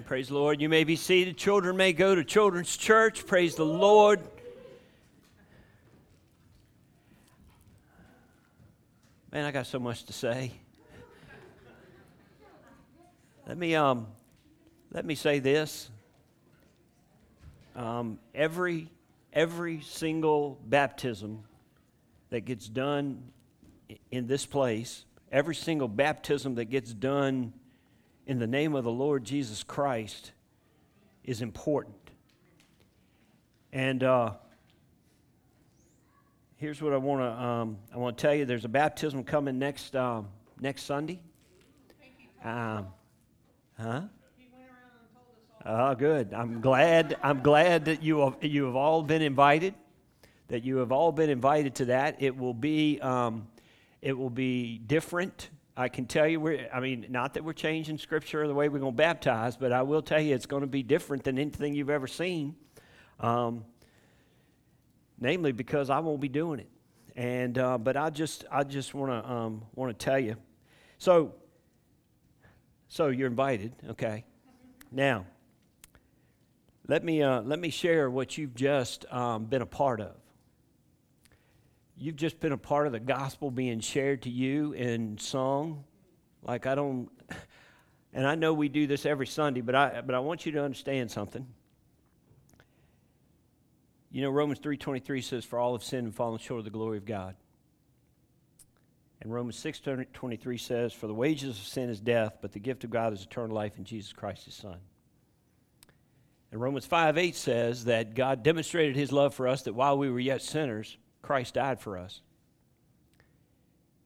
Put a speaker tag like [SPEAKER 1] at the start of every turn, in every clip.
[SPEAKER 1] Amen. Praise the Lord. You may be seated. Children may go to children's church. Praise the Lord. Man, I got so much to say. Let me um, let me say this. Um, every every single baptism that gets done in this place, every single baptism that gets done in the name of the Lord Jesus Christ is important. And uh, here's what I want to um, I want to tell you. There's a baptism coming next um, next Sunday. Um, huh? Oh, good. I'm glad. I'm glad that you have, you have all been invited. That you have all been invited to that. It will be um, it will be different. I can tell you, we're, I mean, not that we're changing scripture or the way we're going to baptize, but I will tell you it's going to be different than anything you've ever seen. Um, namely, because I won't be doing it. And, uh, but I just, I just want to, um, want to tell you. So, so you're invited, okay? Now, let me, uh, let me share what you've just um, been a part of you've just been a part of the gospel being shared to you in song. Like I don't, and I know we do this every Sunday, but I but I want you to understand something. You know, Romans three twenty three says, "For all have sinned and fallen short of the glory of God." And Romans six twenty three says, "For the wages of sin is death, but the gift of God is eternal life in Jesus Christ His Son." And Romans 5 8 says that God demonstrated his love for us that while we were yet sinners, Christ died for us.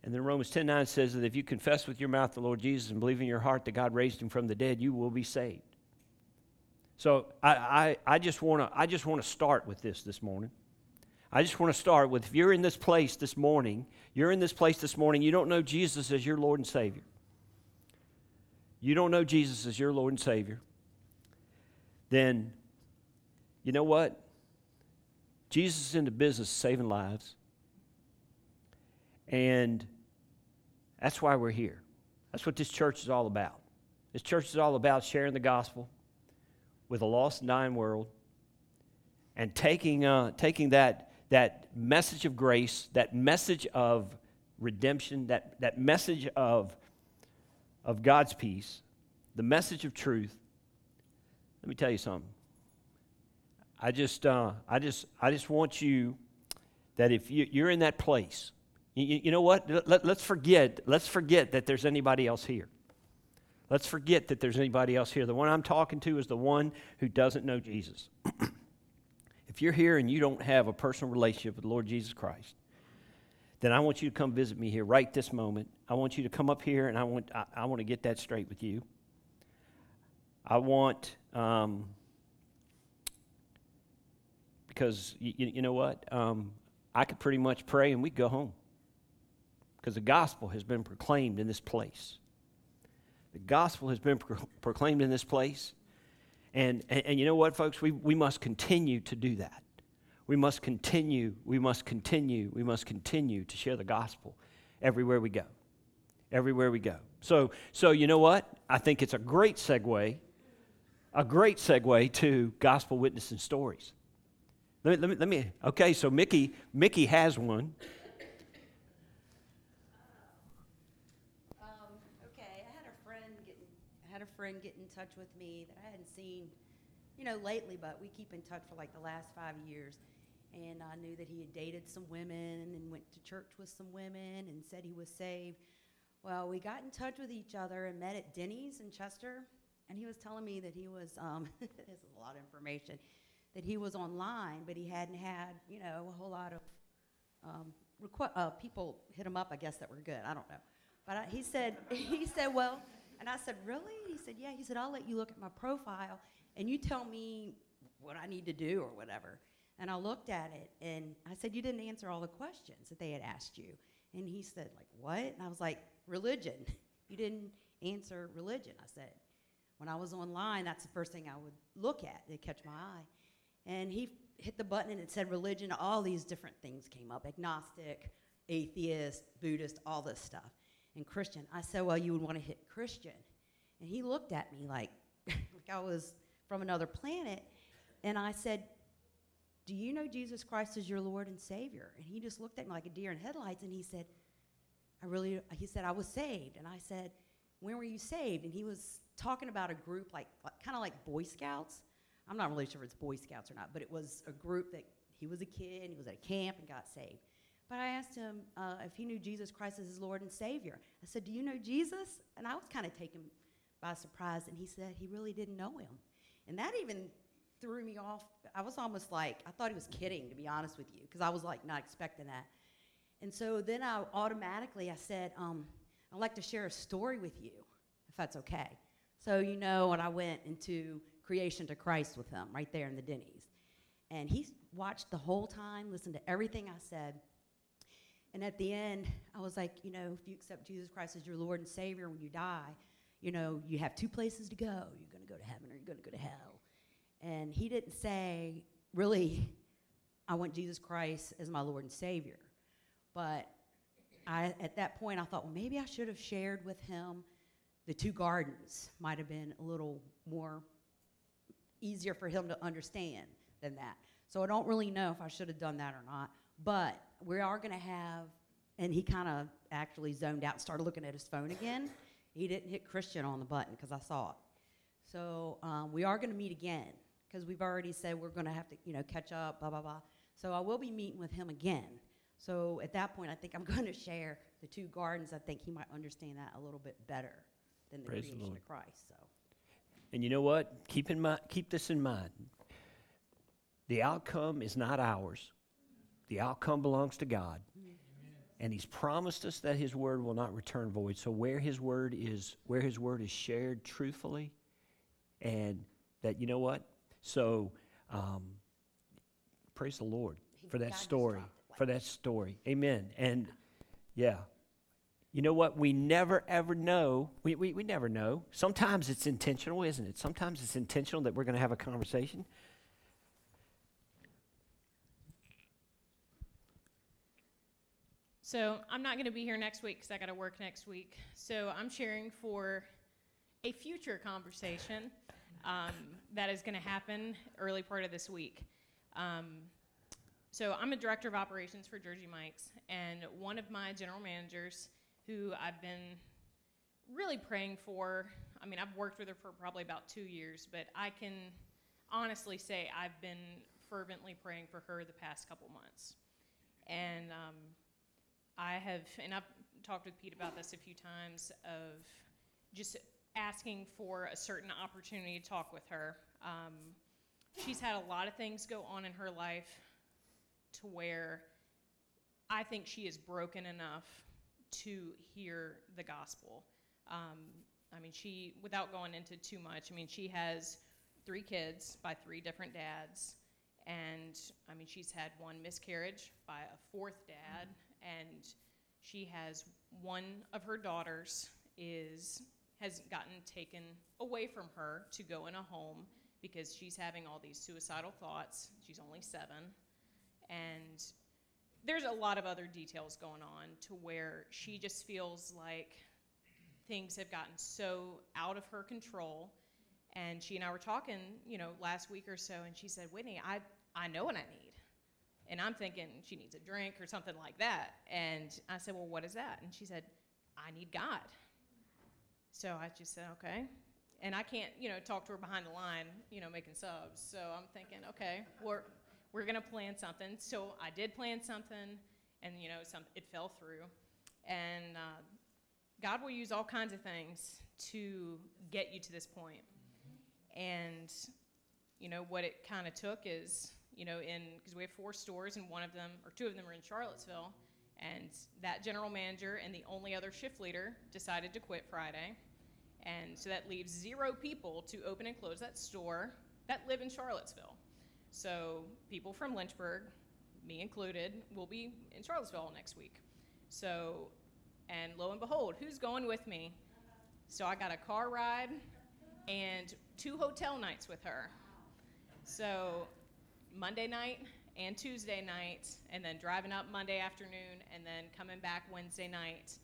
[SPEAKER 1] And then Romans 10 9 says that if you confess with your mouth the Lord Jesus and believe in your heart that God raised him from the dead, you will be saved. So I, I, I just want to I just want to start with this this morning. I just want to start with if you're in this place this morning, you're in this place this morning, you don't know Jesus as your Lord and Savior. You don't know Jesus as your Lord and Savior. Then you know what? Jesus is in the business of saving lives. And that's why we're here. That's what this church is all about. This church is all about sharing the gospel with a lost and dying world and taking, uh, taking that, that message of grace, that message of redemption, that, that message of, of God's peace, the message of truth. Let me tell you something. I just, uh, I just, I just want you that if you, are in that place, you, you know what? Let, let's forget. Let's forget that there's anybody else here. Let's forget that there's anybody else here. The one I'm talking to is the one who doesn't know Jesus. if you're here and you don't have a personal relationship with the Lord Jesus Christ, then I want you to come visit me here right this moment. I want you to come up here and I want, I, I want to get that straight with you. I want. Um, because you, you know what? Um, I could pretty much pray and we'd go home because the gospel has been proclaimed in this place. The gospel has been pro- proclaimed in this place. And, and, and, you know what, folks? We, we must continue to do that. We must continue, we must continue, we must continue to share the gospel everywhere we go. Everywhere we go. So, so you know what? I think it's a great segue, a great segue to gospel witnessing stories. Let me, let me, let me, okay, so Mickey, Mickey has one.
[SPEAKER 2] Um, okay, I had a friend get, I had a friend get in touch with me that I hadn't seen, you know, lately, but we keep in touch for like the last five years. And I knew that he had dated some women and went to church with some women and said he was saved. Well, we got in touch with each other and met at Denny's in Chester, and he was telling me that he was, um, this is a lot of information that he was online, but he hadn't had, you know, a whole lot of um, requ- uh, people hit him up, I guess, that were good. I don't know. But I, he said, he said, well, and I said, really? He said, yeah. He said, I'll let you look at my profile and you tell me what I need to do or whatever. And I looked at it and I said, you didn't answer all the questions that they had asked you. And he said, like, what? And I was like, religion. You didn't answer religion. I said, when I was online, that's the first thing I would look at It catch my eye. And he hit the button and it said religion. All these different things came up agnostic, atheist, Buddhist, all this stuff. And Christian. I said, Well, you would want to hit Christian. And he looked at me like, like I was from another planet. And I said, Do you know Jesus Christ is your Lord and Savior? And he just looked at me like a deer in headlights and he said, I really, he said, I was saved. And I said, When were you saved? And he was talking about a group like, like kind of like Boy Scouts. I'm not really sure if it's Boy Scouts or not, but it was a group that he was a kid, and he was at a camp and got saved. But I asked him uh, if he knew Jesus Christ as his Lord and Savior. I said, Do you know Jesus? And I was kind of taken by surprise, and he said he really didn't know him. And that even threw me off. I was almost like, I thought he was kidding, to be honest with you, because I was like not expecting that. And so then I automatically, I said, um, I'd like to share a story with you, if that's okay. So, you know, when I went into creation to Christ with him right there in the Denny's. And he watched the whole time, listened to everything I said. And at the end, I was like, you know, if you accept Jesus Christ as your Lord and Savior when you die, you know, you have two places to go. You're going to go to heaven or you're going to go to hell. And he didn't say, really, I want Jesus Christ as my Lord and Savior. But I, at that point, I thought, well, maybe I should have shared with him the two gardens. Might have been a little more easier for him to understand than that. So I don't really know if I should have done that or not. But we are going to have, and he kind of actually zoned out started looking at his phone again. He didn't hit Christian on the button because I saw it. So um, we are going to meet again because we've already said we're going to have to, you know, catch up, blah, blah, blah. So I will be meeting with him again. So at that point, I think I'm going to share the two gardens. I think he might understand that a little bit better than the
[SPEAKER 1] Praise
[SPEAKER 2] creation
[SPEAKER 1] Lord.
[SPEAKER 2] of Christ. So
[SPEAKER 1] And you know what? Keep in mind, keep this in mind. The outcome is not ours. The outcome belongs to God. And he's promised us that his word will not return void. So where his word is where his word is shared truthfully and that you know what? So um, praise the Lord for that
[SPEAKER 2] just
[SPEAKER 1] story.
[SPEAKER 2] dropped it like
[SPEAKER 1] For that story. Amen. And yeah. You know what? We never ever know. We, we, we never know. Sometimes it's intentional, isn't it? Sometimes it's intentional that we're going to have a conversation.
[SPEAKER 3] So I'm not going to be here next week because I got to work next week. So I'm sharing for a future conversation um, that is going to happen early part of this week. Um, so I'm a director of operations for Jersey Mike's, and one of my general managers, who I've been really praying for. I mean, I've worked with her for probably about two years, but I can honestly say I've been fervently praying for her the past couple months. And um, I have, and I've talked with Pete about this a few times, of just asking for a certain opportunity to talk with her. Um, she's had a lot of things go on in her life to where I think she is broken enough to hear the gospel. Um, I mean, she, without going into too much, I mean, she has three kids by three different dads. And I mean, she's had one miscarriage by a fourth dad, and she has one of her daughters is has gotten taken away from her to go in a home because she's having all these suicidal thoughts. She's only seven, and there's a lot of other details going on to where she just feels like things have gotten so out of her control. And she and I were talking, you know, last week or so, and she said, Whitney, I, I know what I need. And I'm thinking she needs a drink or something like that. And I said, Well, what is that? And she said, I need God. So I just said, Okay. And I can't, you know, talk to her behind the line, you know, making subs. So I'm thinking, okay, we're, we're going to plan something. So I did plan something, and, you know, some, it fell through. And uh, God will use all kinds of things to get you to this point. And, you know, what it kind of took is, you know, in, because we have four stores, and one of them, or two of them are in Charlottesville. And that general manager and the only other shift leader decided to quit Friday. And so that leaves zero people to open and close that store that live in Charlottesville. So people from Lynchburg, me included, will be in Charlottesville next week. So, and lo and behold, who's going with me? So I got a car ride and two hotel nights with her. So Monday night and Tuesday night, and then driving up Monday afternoon, and then coming back Wednesday night.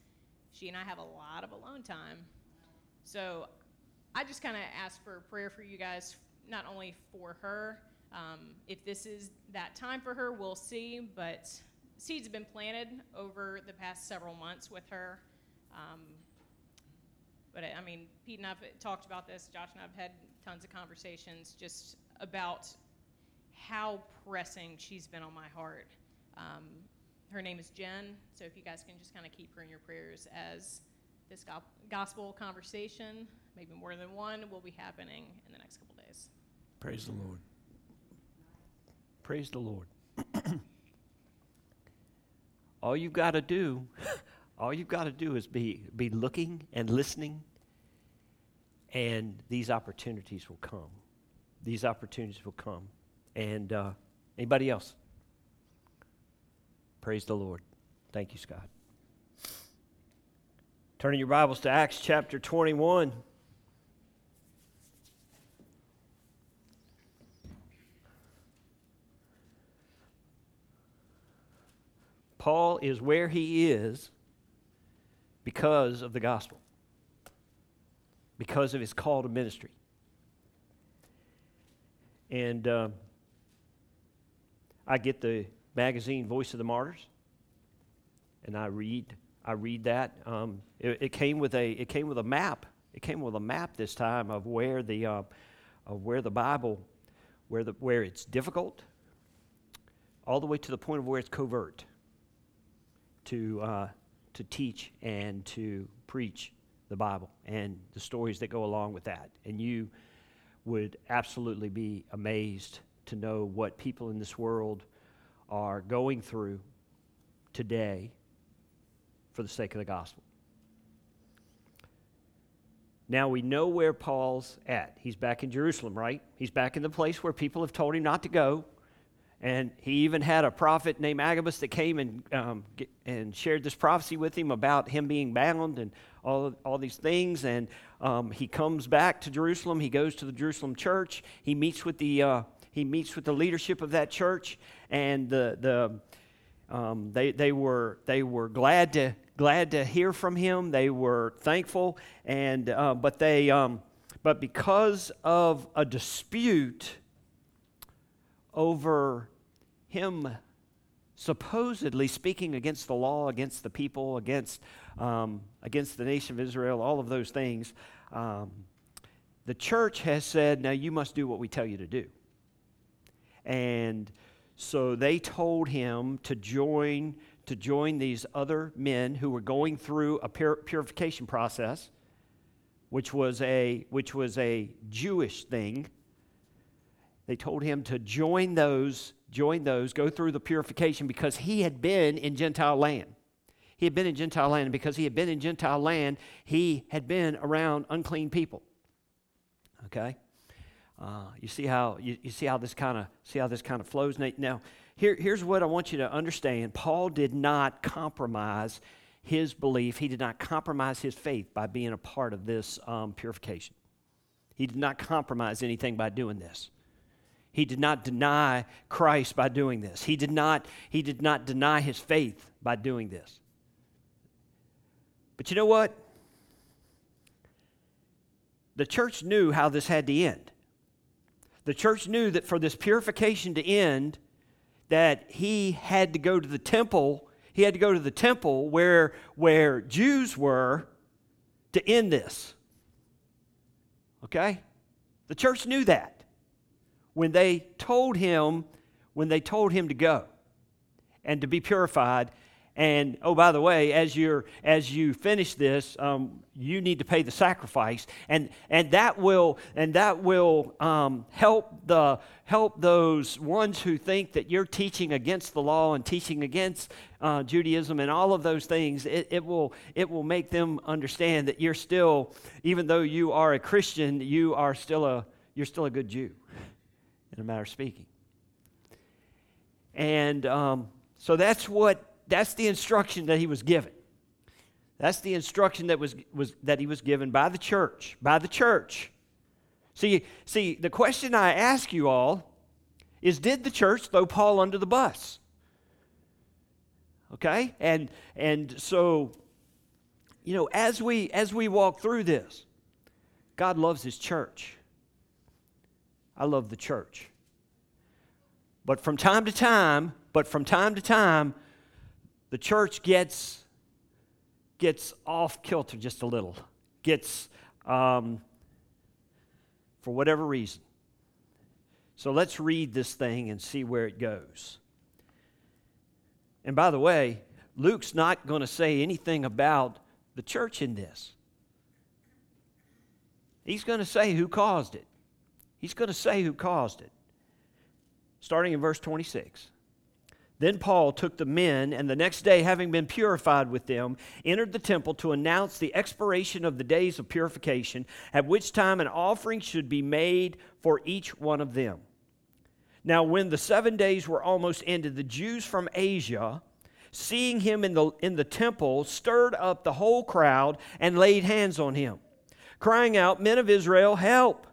[SPEAKER 3] She and I have a lot of alone time. So I just kind of ask for prayer for you guys, not only for her. Um, if this is that time for her, we'll see. But seeds have been planted over the past several months with her. Um, but I mean, Pete and I've talked about this. Josh and I've had tons of conversations just about how pressing she's been on my heart. Um, her name is Jen, so if you guys can just kind of keep her in your prayers as this gospel conversation, maybe more than one, will be happening in the next couple days.
[SPEAKER 1] Praise the Lord. Praise the Lord. all you've got to do, all you've got to do is be, be looking and listening, and these opportunities will come. These opportunities will come. And uh, anybody else? Praise the Lord. Thank you, Scott. Turning your Bibles to Acts chapter 21. Paul is where he is because of the gospel, because of his call to ministry. And uh, I get the magazine Voice of the Martyrs, and I read I read that. Um, it, it, came with a it came with a map. It came with a map this time of where the uh, of where the Bible where the where it's difficult, all the way to the point of where it's covert to uh, to teach and to preach the Bible and the stories that go along with that. And you would absolutely be amazed to know what people in this world are going through today for the sake of the gospel. Now we know where Paul's at. He's back in Jerusalem, right? He's back in the place where people have told him not to go. And he even had a prophet named Agabus that came and, um, and shared this prophecy with him about him being bound and all, all these things. And um, he comes back to Jerusalem. He goes to the Jerusalem church. He meets with the, uh, he meets with the leadership of that church. And the, the, um, they, they, were, they were glad to, glad to hear from him. They were thankful. And, uh, but, they, um, but because of a dispute, over him supposedly speaking against the law, against the people, against, um, against the nation of Israel, all of those things, um, the church has said, now you must do what we tell you to do. And so they told him to join to join these other men who were going through a pur- purification process, which was a which was a Jewish thing they told him to join those, join those, go through the purification because he had been in Gentile land. He had been in Gentile land, and because he had been in Gentile land, he had been around unclean people. Okay? Uh, you see how you, you see how this kind of see how this kind of flows. Now, here, here's what I want you to understand. Paul did not compromise his belief. He did not compromise his faith by being a part of this um, purification. He did not compromise anything by doing this. He did not deny Christ by doing this. He did not, he did not deny his faith by doing this. But you know what? The church knew how this had to end. The church knew that for this purification to end, that he had to go to the temple. He had to go to the temple where, where Jews were to end this. Okay? The church knew that when they told him when they told him to go and to be purified. And oh by the way as you're as you finish this um, you need to pay the sacrifice. And and that will and that will um, help the help those ones who think that you're teaching against the law and teaching against uh, judaism and all of those things. It, it will it will make them understand that you're still even though you are a christian you are still a you're still a good jew in a matter of speaking. And um, so that's what that's the instruction that he was given. That's the instruction that was, was that he was given by the church, by the church. See, see, the question I ask you all is did the church throw Paul under the bus? Okay? And and so you know, as we as we walk through this, God loves His church. I love the church. But from time to time, but from time to time, the church gets gets off kilter just a little, gets um, for whatever reason. So let's read this thing and see where it goes. And by the way, Luke's not going to say anything about the church in this. He's going to say who caused it. He's going to say who caused it. Starting in verse 26. Then Paul took the men, and the next day, having been purified with them, entered the temple to announce the expiration of the days of purification, at which time an offering should be made for each one of them. Now, when the seven days were almost ended, the Jews from Asia, seeing him in the, in the temple, stirred up the whole crowd and laid hands on him, crying out, Men of Israel, help!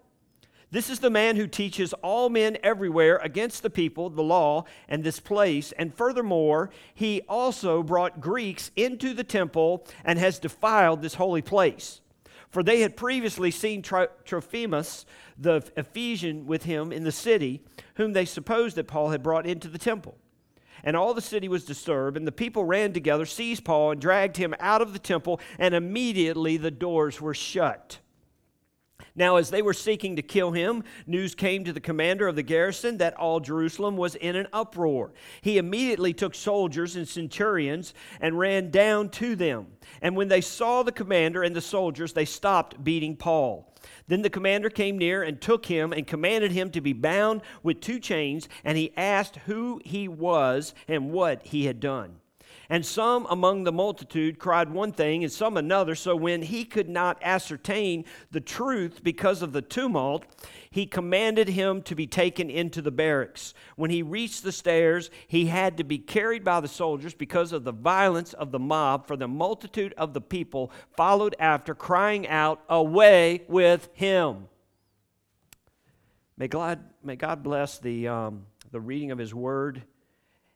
[SPEAKER 1] This is the man who teaches all men everywhere against the people, the law, and this place. And furthermore, he also brought Greeks into the temple and has defiled this holy place. For they had previously seen Trophimus, the Ephesian, with him in the city, whom they supposed that Paul had brought into the temple. And all the city was disturbed, and the people ran together, seized Paul, and dragged him out of the temple, and immediately the doors were shut. Now, as they were seeking to kill him, news came to the commander of the garrison that all Jerusalem was in an uproar. He immediately took soldiers and centurions and ran down to them. And when they saw the commander and the soldiers, they stopped beating Paul. Then the commander came near and took him and commanded him to be bound with two chains, and he asked who he was and what he had done. And some among the multitude cried one thing and some another. So when he could not ascertain the truth because of the tumult, he commanded him to be taken into the barracks. When he reached the stairs, he had to be carried by the soldiers because of the violence of the mob, for the multitude of the people followed after, crying out, Away with him! May God, may God bless the, um, the reading of his word.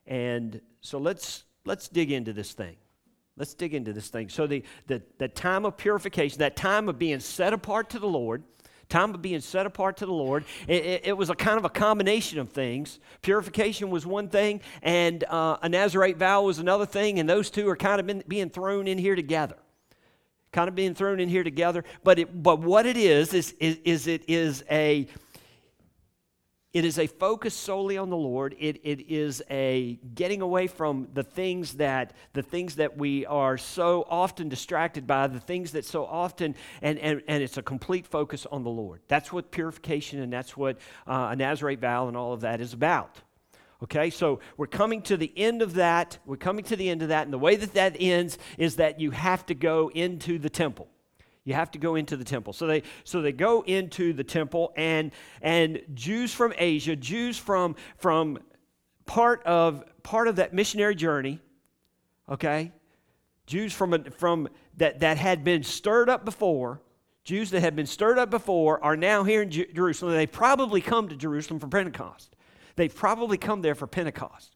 [SPEAKER 1] And so let's let's dig into this thing. Let's dig into this thing. So, the, the, the time of purification, that time of being set apart to the Lord, time of being set apart to the Lord, it, it, it was a kind of a combination of things. Purification was one thing, and uh, a Nazarite vow was another thing, and those two are kind of been, being thrown in here together. Kind of being thrown in here together. But, it, but what it is, is, is, is it is a it is a focus solely on the Lord. It, it is a getting away from the things that the things that we are so often distracted by, the things that so often, and, and, and it's a complete focus on the Lord. That's what purification and that's what uh, a Nazarite vow and all of that is about. Okay, so we're coming to the end of that. We're coming to the end of that, and the way that that ends is that you have to go into the temple. You have to go into the temple. So they so they go into the temple and and Jews from Asia, Jews from from part of part of that missionary journey, okay? Jews from from that that had been stirred up before, Jews that had been stirred up before are now here in Jerusalem. They probably come to Jerusalem for Pentecost. They've probably come there for Pentecost.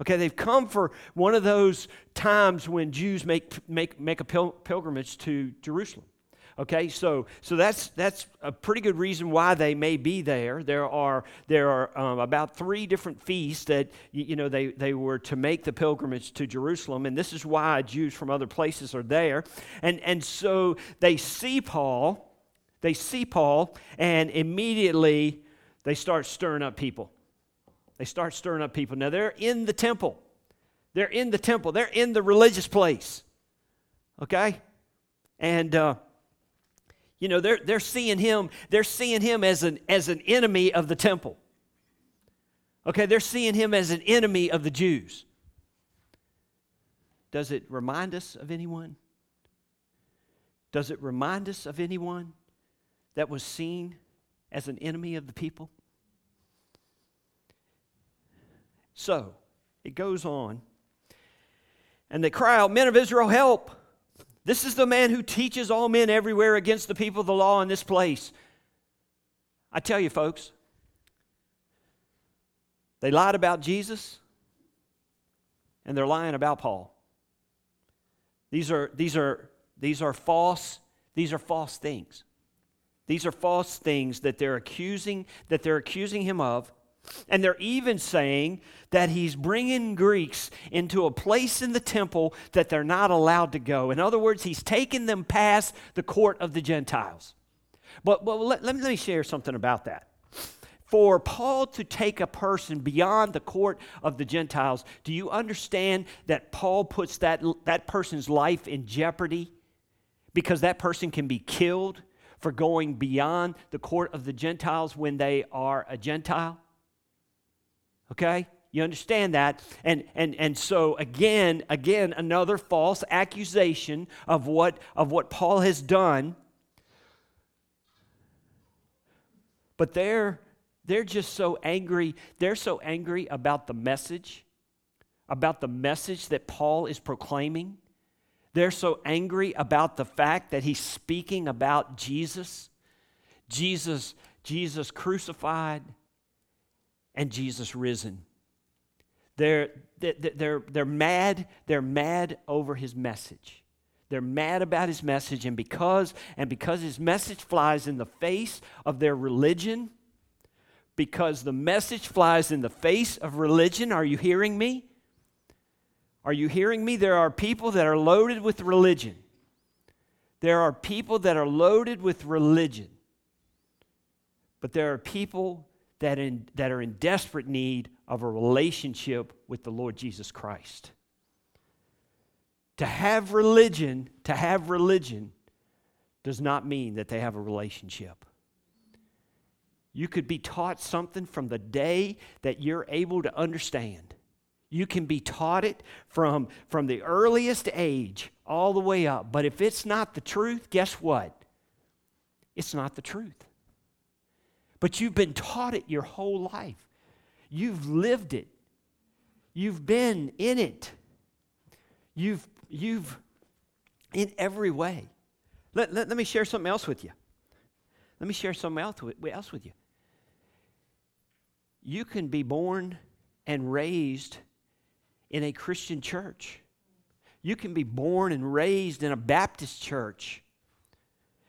[SPEAKER 1] Okay, they've come for one of those times when Jews make, make, make a pil- pilgrimage to Jerusalem. Okay, so so that's that's a pretty good reason why they may be there. There are there are um, about three different feasts that you, know they they were to make the pilgrimage to Jerusalem, and this is why Jews from other places are there, and and so they see Paul, they see Paul, and immediately they start stirring up people. They start stirring up people. Now they're in the temple. They're in the temple. They're in the religious place. Okay, and. Uh, you know, they're, they're seeing him, they're seeing him as an, as an enemy of the temple. Okay, they're seeing him as an enemy of the Jews. Does it remind us of anyone? Does it remind us of anyone that was seen as an enemy of the people? So, it goes on. And they cry out, Men of Israel, help! This is the man who teaches all men everywhere against the people of the law in this place. I tell you, folks, they lied about Jesus and they're lying about Paul. These are, these are, these are false, these are false things. These are false things that they're accusing that they're accusing him of. And they're even saying that he's bringing Greeks into a place in the temple that they're not allowed to go. In other words, he's taking them past the court of the Gentiles. But, but let, let me share something about that. For Paul to take a person beyond the court of the Gentiles, do you understand that Paul puts that, that person's life in jeopardy because that person can be killed for going beyond the court of the Gentiles when they are a Gentile? Okay? You understand that? And, and, and so again, again, another false accusation of what, of what Paul has done. But they're, they're just so angry. They're so angry about the message, about the message that Paul is proclaiming. They're so angry about the fact that he's speaking about Jesus, Jesus, Jesus crucified, and Jesus risen. They're, they're, they're mad. They're mad over his message. They're mad about his message, and because, and because his message flies in the face of their religion, because the message flies in the face of religion, are you hearing me? Are you hearing me? There are people that are loaded with religion. There are people that are loaded with religion. But there are people that, in, that are in desperate need of a relationship with the Lord Jesus Christ. To have religion, to have religion, does not mean that they have a relationship. You could be taught something from the day that you're able to understand. You can be taught it from, from the earliest age all the way up. But if it's not the truth, guess what? It's not the truth. But you've been taught it your whole life. You've lived it. You've been in it. You've, you've, in every way. Let, let, let me share something else with you. Let me share something else with, else with you. You can be born and raised in a Christian church. You can be born and raised in a Baptist church.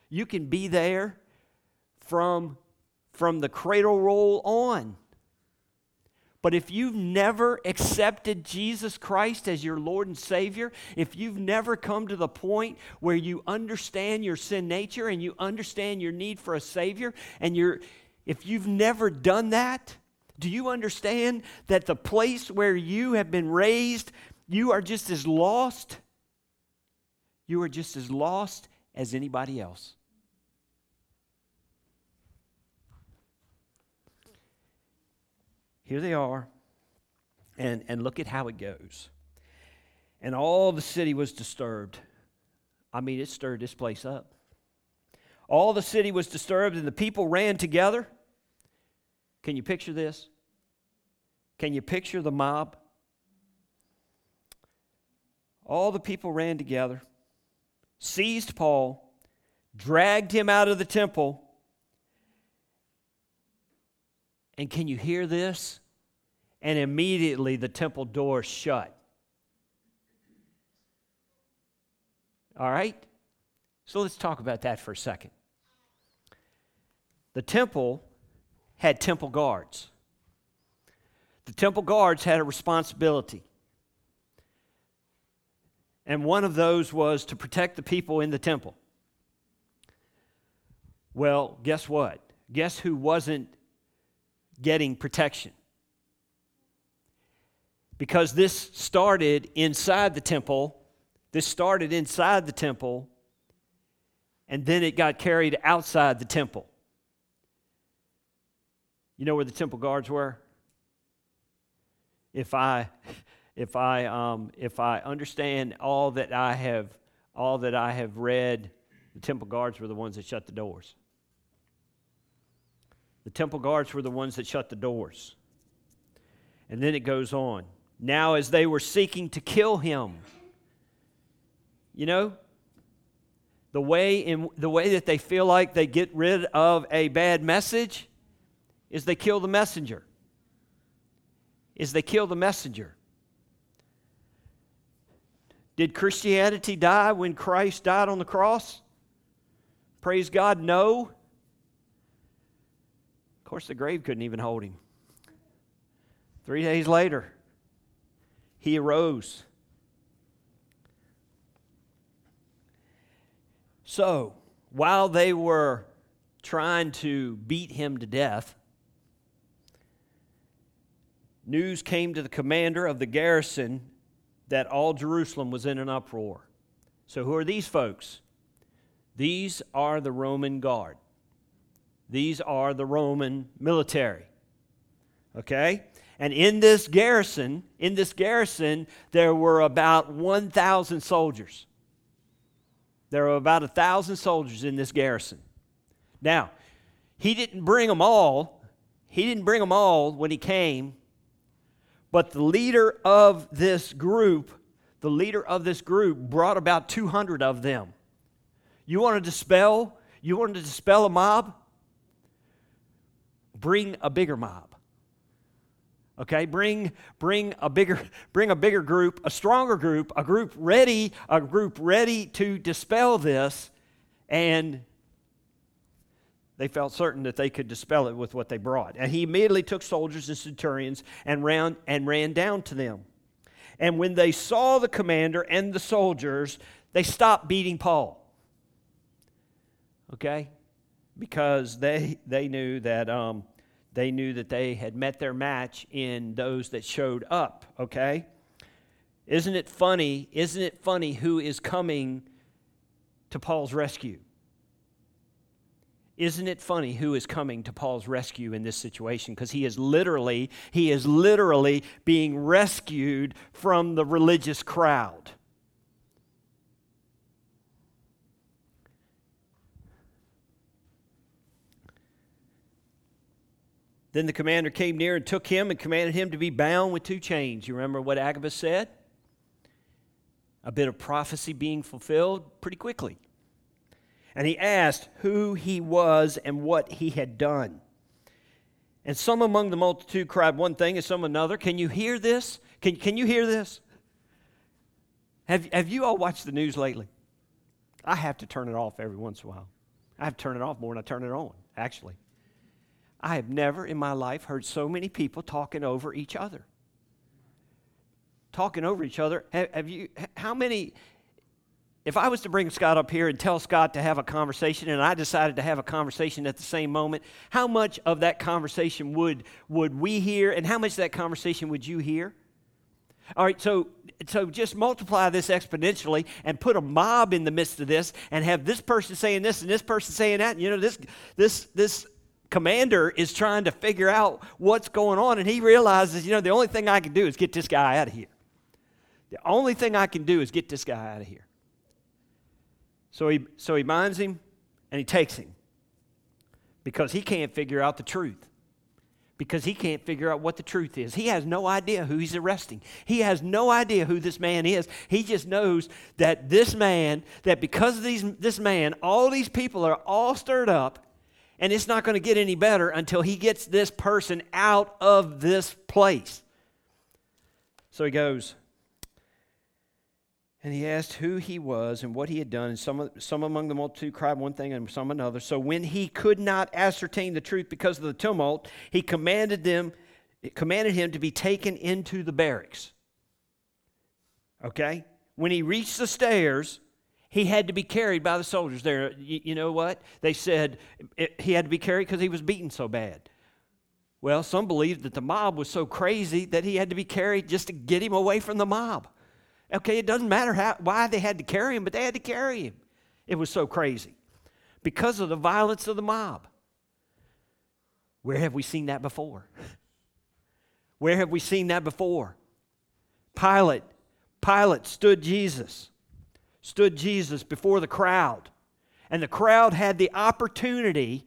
[SPEAKER 1] You can be there from, from the cradle roll on. But if you've never accepted Jesus Christ as your Lord and Savior, if you've never come to the point where you understand your sin nature and you understand your need for a Savior, and you're, if you've never done that, do you understand that the place where you have been raised, you are just as lost? You are just as lost as anybody else. Here they are, and, and look at how it goes. And all the city was disturbed. I mean, it stirred this place up. All the city was disturbed, and the people ran together can you picture this? Can you picture the mob? All the people ran together, seized Paul, dragged him out of the temple. And can you hear this? And immediately the temple door shut. All right? So let's talk about that for a second. The temple had temple guards. The temple guards had a responsibility. And one of those was to protect the people in the temple. Well, guess what? Guess who wasn't getting protection? Because this started inside the temple, this started inside the temple, and then it got carried outside the temple. You know where the temple guards were? If I, if I, um, if I understand all that I have, all that I have read, the temple guards were the ones that shut the doors. The temple guards were the ones that shut the doors. And then it goes on. Now, as they were seeking to kill him, you know, the way in the way that they feel like they get rid of a bad message is they kill the messenger. Is they kill the messenger. Did Christianity die when Christ died on the cross? Praise God, no. Course, the grave couldn't even hold him. Three days later, he arose. So, while they were trying to beat him to death, news came to the commander of the garrison that all Jerusalem was in an uproar. So, who are these folks? These are the Roman guard. These are the Roman military. Okay? And in this garrison, in this garrison, there were about 1,000 soldiers. There were about a thousand soldiers in this garrison. Now, he didn't bring them all. He didn't bring them all when he came. But the leader of this group, the leader of this group brought about 200 of them. You want to dispel? You want to dispel a mob? Bring a bigger mob. Okay, bring bring a bigger bring a bigger group, a stronger group, a group ready, a group ready to dispel this and they felt certain that they could dispel it with what they brought. And he immediately took soldiers and centurions and ran and ran down to them. And when they saw the commander and the soldiers, they stopped beating Paul. Okay? Because they they knew that um, they knew that they had met their match in those that showed up, okay? Isn't it funny? Isn't it funny who is coming to Paul's rescue? Isn't it funny who is coming to Paul's rescue in this situation? Because he is literally, he is literally being rescued from the religious crowd. Then the commander came near and took him and commanded him to be bound with two chains. You remember what Agabus said? A bit of prophecy being fulfilled pretty quickly. And he asked who he was and what he had done. And some among the multitude cried one thing and some another. Can you hear this? Can, can you hear this? Have, have you all watched the news lately? I have to turn it off every once in a while. I have to turn it off more than I turn it on, actually. I have never in my life heard so many people talking over each other. Talking over each other. Have, have, you, how many, if I was to bring Scott up here and tell Scott to have a conversation and I decided to have a conversation at the same moment, how much of that conversation would, would we hear and how much of that conversation would you hear? All right, so so just multiply this exponentially and put a mob in the midst of this and have this person saying this and this person saying that. And, you know, this this this commander is trying to figure out what's going on, and he realizes, you know, the only thing I can do is get this guy out of here. The only thing I can do is get this guy out of here. So he, so he binds him and he takes him because he can't figure out the truth. Because he can't figure out what the truth is. He has no idea who he's arresting. He has no idea who this man is. He just knows that this man, that because of these, this man, all these people are all stirred up and it's not going to get any better until he gets this person out of this place. So he goes, and he asked who he was and what he had done. And some, some among the multitude cried one thing and some another. So when he could not ascertain the truth because of the tumult, he commanded them, commanded him to be taken into the barracks. Okay? When he reached the stairs, he had to be carried by the soldiers there. You, you know what? They said it, he had to be carried because he was beaten so bad. Well, some believed that the mob was so crazy that he had to be carried just to get him away from the mob. Okay, it doesn't matter how, why they had to carry him, but they had to carry him. It was so crazy because of the violence of the mob. Where have we seen that before? Where have we seen that before? Pilate, Pilate stood Jesus stood Jesus before the crowd. And the crowd had the opportunity,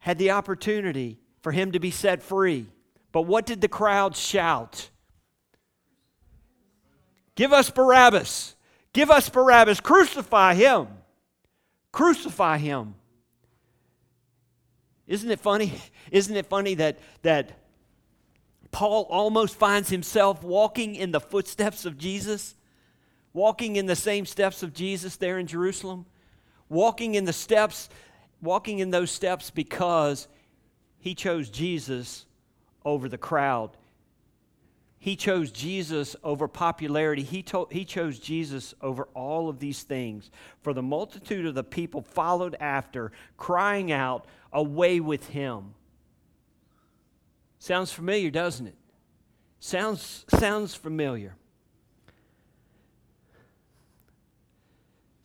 [SPEAKER 1] had the opportunity for him to be set free. But what did the crowd shout? Give us Barabbas. Give us Barabbas. Crucify him. Crucify him. Isn't it funny? Isn't it funny that, that Paul almost finds himself walking in the footsteps of Jesus? Walking in the same steps of Jesus there in Jerusalem, walking in the steps, walking in those steps because He chose Jesus over the crowd. He chose Jesus over popularity. He, to- he chose Jesus over all of these things. For the multitude of the people followed after, crying out, Away with him. Sounds familiar, doesn't it? Sounds, sounds familiar.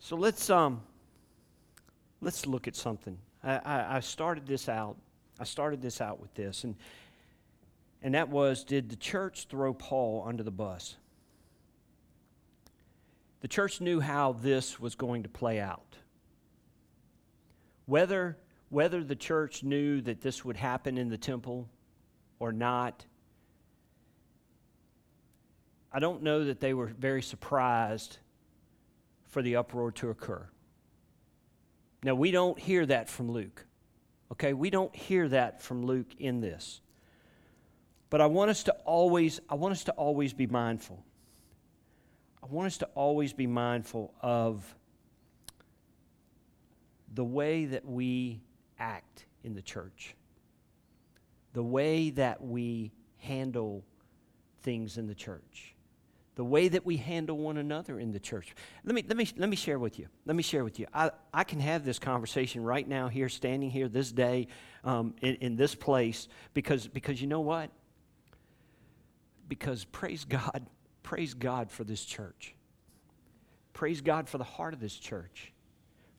[SPEAKER 1] So let's, um, let's look at something. I, I, I started this out. I started this out with this, and, and that was Did the church throw Paul under the bus? The church knew how this was going to play out. Whether, whether the church knew that this would happen in the temple or not, I don't know that they were very surprised for the uproar to occur. Now, we don't hear that from Luke. Okay, we don't hear that from Luke in this. But I want us to always I want us to always be mindful. I want us to always be mindful of the way that we act in the church. The way that we handle things in the church the way that we handle one another in the church. Let me, let me, let me share with you. Let me share with you. I, I can have this conversation right now here, standing here this day um, in, in this place, because, because you know what? Because praise God, praise God for this church. Praise God for the heart of this church.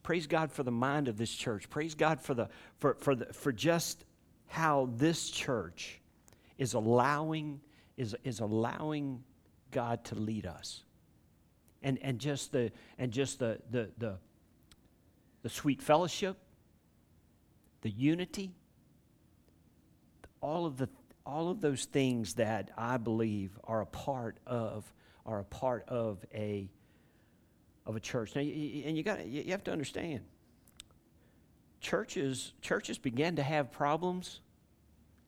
[SPEAKER 1] Praise God for the mind of this church. Praise God for, the, for, for, the, for just how this church is allowing, is, is allowing God to lead us. And, and just the and just the, the the the sweet fellowship, the unity, all of the all of those things that I believe are a part of are a part of a of a church. Now, and you got you have to understand. Churches churches began to have problems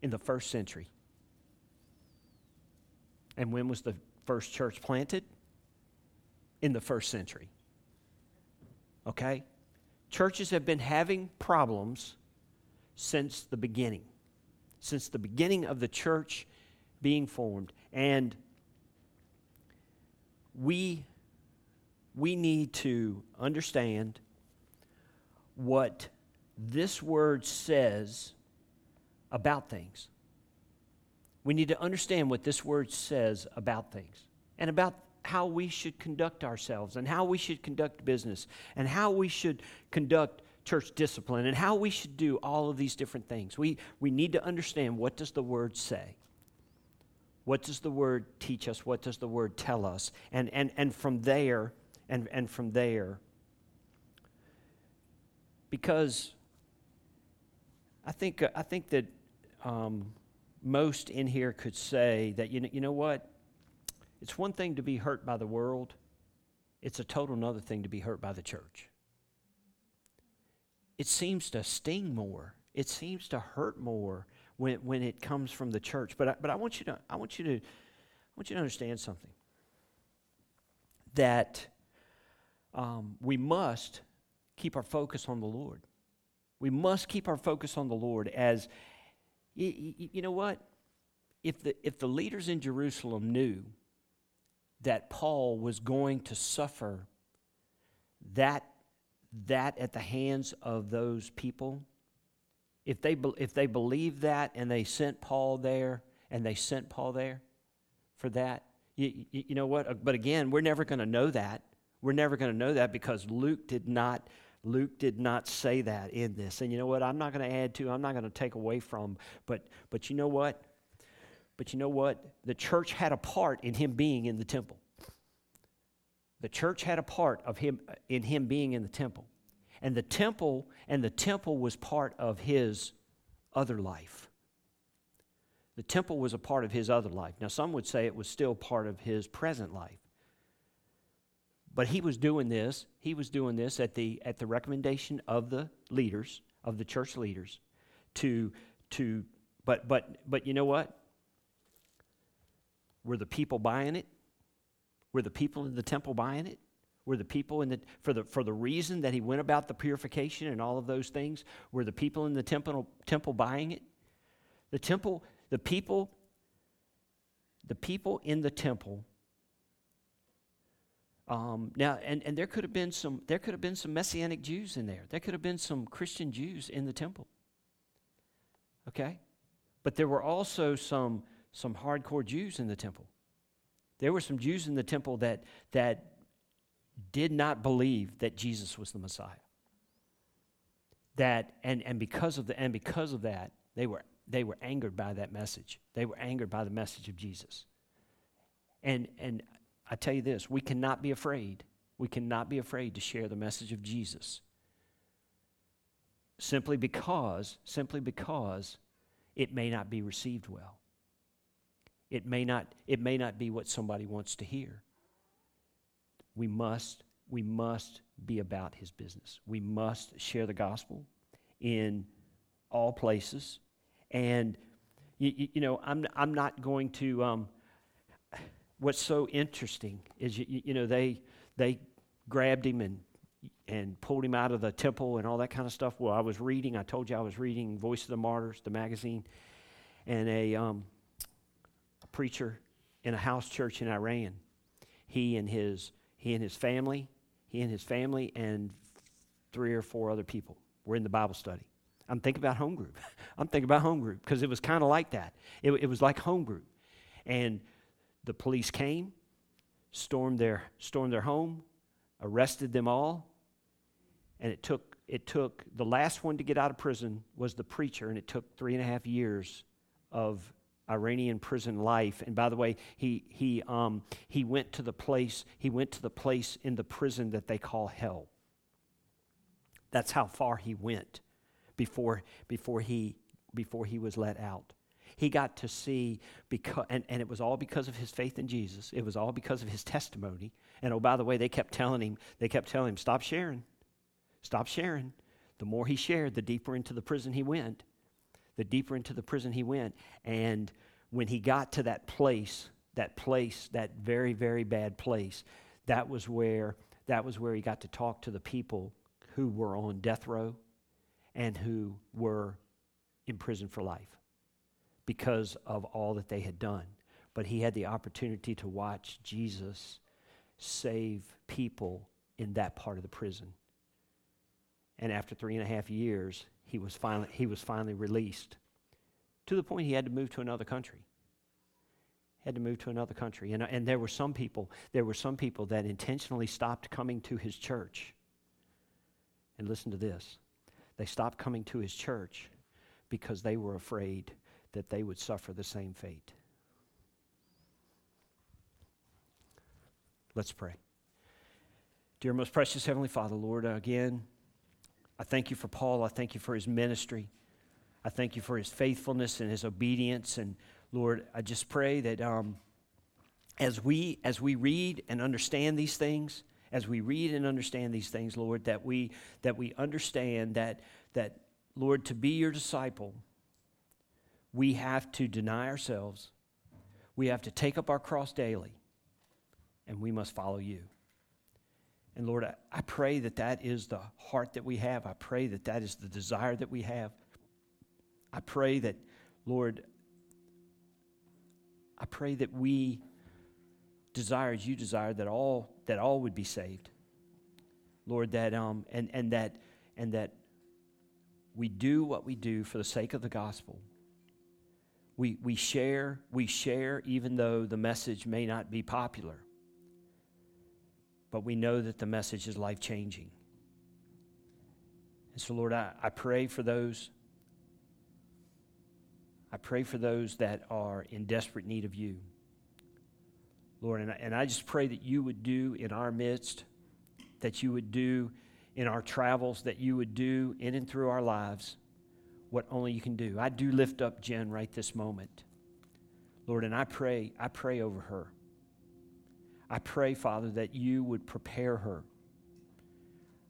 [SPEAKER 1] in the first century. And when was the first church planted? In the first century. Okay? Churches have been having problems since the beginning, since the beginning of the church being formed. And we, we need to understand what this word says about things. We need to understand what this word says about things and about how we should conduct ourselves and how we should conduct business and how we should conduct church discipline and how we should do all of these different things. We, we need to understand what does the word say? What does the word teach us? What does the word tell us? And, and, and from there, and, and from there, because I think, I think that um, most in here could say that, you know, you know what? It's one thing to be hurt by the world, it's a total another thing to be hurt by the church. It seems to sting more. It seems to hurt more when, when it comes from the church. But I, but I want you to I want you to I want you to understand something. That um, we must keep our focus on the Lord. We must keep our focus on the Lord as you, you, know what? If the, if the leaders in Jerusalem knew that Paul was going to suffer that, that at the hands of those people, if they, if they believed that and they sent Paul there, and they sent Paul there for that, you, you, you know what? But again, we're never going to know that. We're never going to know that because Luke did not Luke did not say that in this. And you know what? I'm not going to add to, I'm not going to take away from, but but you know what? But you know what? The church had a part in him being in the temple. The church had a part of him in him being in the temple. And the temple and the temple was part of his other life. The temple was a part of his other life. Now some would say it was still part of his present life. But he was doing this, he was doing this at the, at the recommendation of the leaders, of the church leaders, to, to but, but, but you know what? Were the people buying it? Were the people in the temple buying it? Were the people in the, for the, for the reason that he went about the purification and all of those things, were the people in the temple, temple buying it? The temple, the people, the people in the temple. Um, now, and, and there could have been some there could have been some messianic Jews in there. There could have been some Christian Jews in the temple. Okay? But there were also some some hardcore Jews in the temple. There were some Jews in the temple that that did not believe that Jesus was the Messiah. That and, and because of the and because of that, they were they were angered by that message. They were angered by the message of Jesus. And and I tell you this, we cannot be afraid. We cannot be afraid to share the message of Jesus. Simply because, simply because it may not be received well. It may not, it may not be what somebody wants to hear. We must, we must be about his business. We must share the gospel in all places. And, you, you know, I'm, I'm not going to, um, what's so interesting is, you, you know, they, they grabbed him and, and pulled him out of the temple and all that kind of stuff. Well, I was reading, I told you I was reading Voice of the Martyrs, the magazine, and a, um, a preacher in a house church in Iran, he and his, he and his family, he and his family and three or four other people were in the Bible study. I'm thinking about home group. I'm thinking about home group because it was kind of like that. It, it was like home group. And the police came, stormed their, stormed their home, arrested them all, and it took, it took the last one to get out of prison was the preacher, and it took three and a half years of Iranian prison life. And by the way, he, he, um, he went to the place, he went to the place in the prison that they call hell. That's how far he went before, before, he, before he was let out he got to see because and, and it was all because of his faith in jesus. It was all because of his testimony. And oh by the way they kept telling him they kept telling him stop sharing. Stop sharing. The more he shared the deeper into the prison he went. The deeper into the prison he went. And when he got to that place that place that very very bad place that was where that was where he got to talk to the people who were on death row and who were in prison for life because of all that they had done. But he had the opportunity to watch Jesus save people in that part of the prison. And after three and a half years, he was finally, he was finally released to the point he had to move to another country. Had to move to another country. And, and there were some people, there were some people that intentionally stopped coming to his church. And listen to this. They stopped coming to his church because they were afraid that they would suffer the same fate. Let's pray. Dear most precious Heavenly Father, Lord, again, I thank you for Paul. I thank you for his ministry. I thank you for his faithfulness and his obedience. And Lord, I just pray that um, as we as we read and understand these things, as we read and understand these things, Lord, that we that we understand that that Lord, to be your disciple, we have to deny ourselves. We have to take up our cross daily, and we must follow you. And Lord, I, I, pray that that is the heart that we have. I pray that that is the desire that we have. I pray that, Lord, I pray that we desire as you desire that all that all would be saved. Lord, that um and, and that and that we do what we do for the sake of the gospel we, we share, we share even though the message may not be popular. But we know that the message is life changing. And so, Lord, I, I pray for those. I pray for those that are in desperate need of you. Lord, and I, and I just pray that you would do in our midst, that you would do in our travels, that you would do in and through our lives what only you can do. I do lift up Jen right this moment. Lord, and I pray, I pray over her. I pray, Father, that you would prepare her.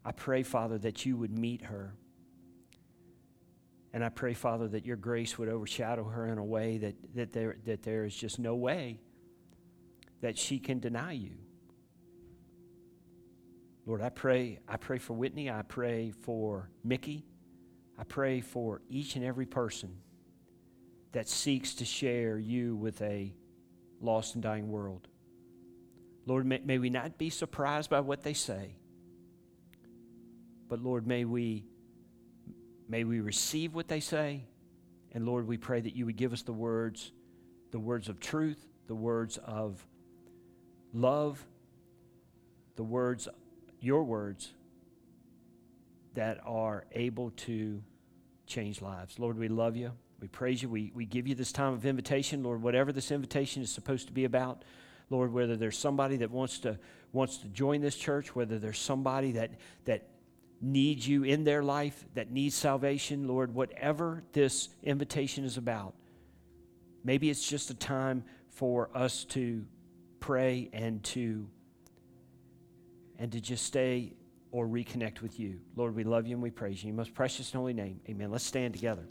[SPEAKER 1] I pray, Father, that you would meet her. And I pray, Father, that your grace would overshadow her in a way that, that, there, that there is just no way that she can deny you. Lord, I pray, I pray for Whitney. I pray for Mickey. I pray for each and every person that seeks to share you with a lost and dying world. Lord, may, may we not be surprised by what they say, but Lord, may we, may we receive what they say. And Lord, we pray that you would give us the words, the words of truth, the words of love, the words, your words, that are able to change lives. Lord, we love you. We praise you. We, we give you this time of invitation, Lord, whatever this invitation is supposed to be about. Lord, whether there's somebody that wants to wants to join this church, whether there's somebody that that needs you in their life, that needs salvation, Lord, whatever this invitation is about. Maybe it's just a time for us to pray and to and to just stay or reconnect with you. Lord, we love you and we praise you. In most precious and holy name. Amen. Let's stand together.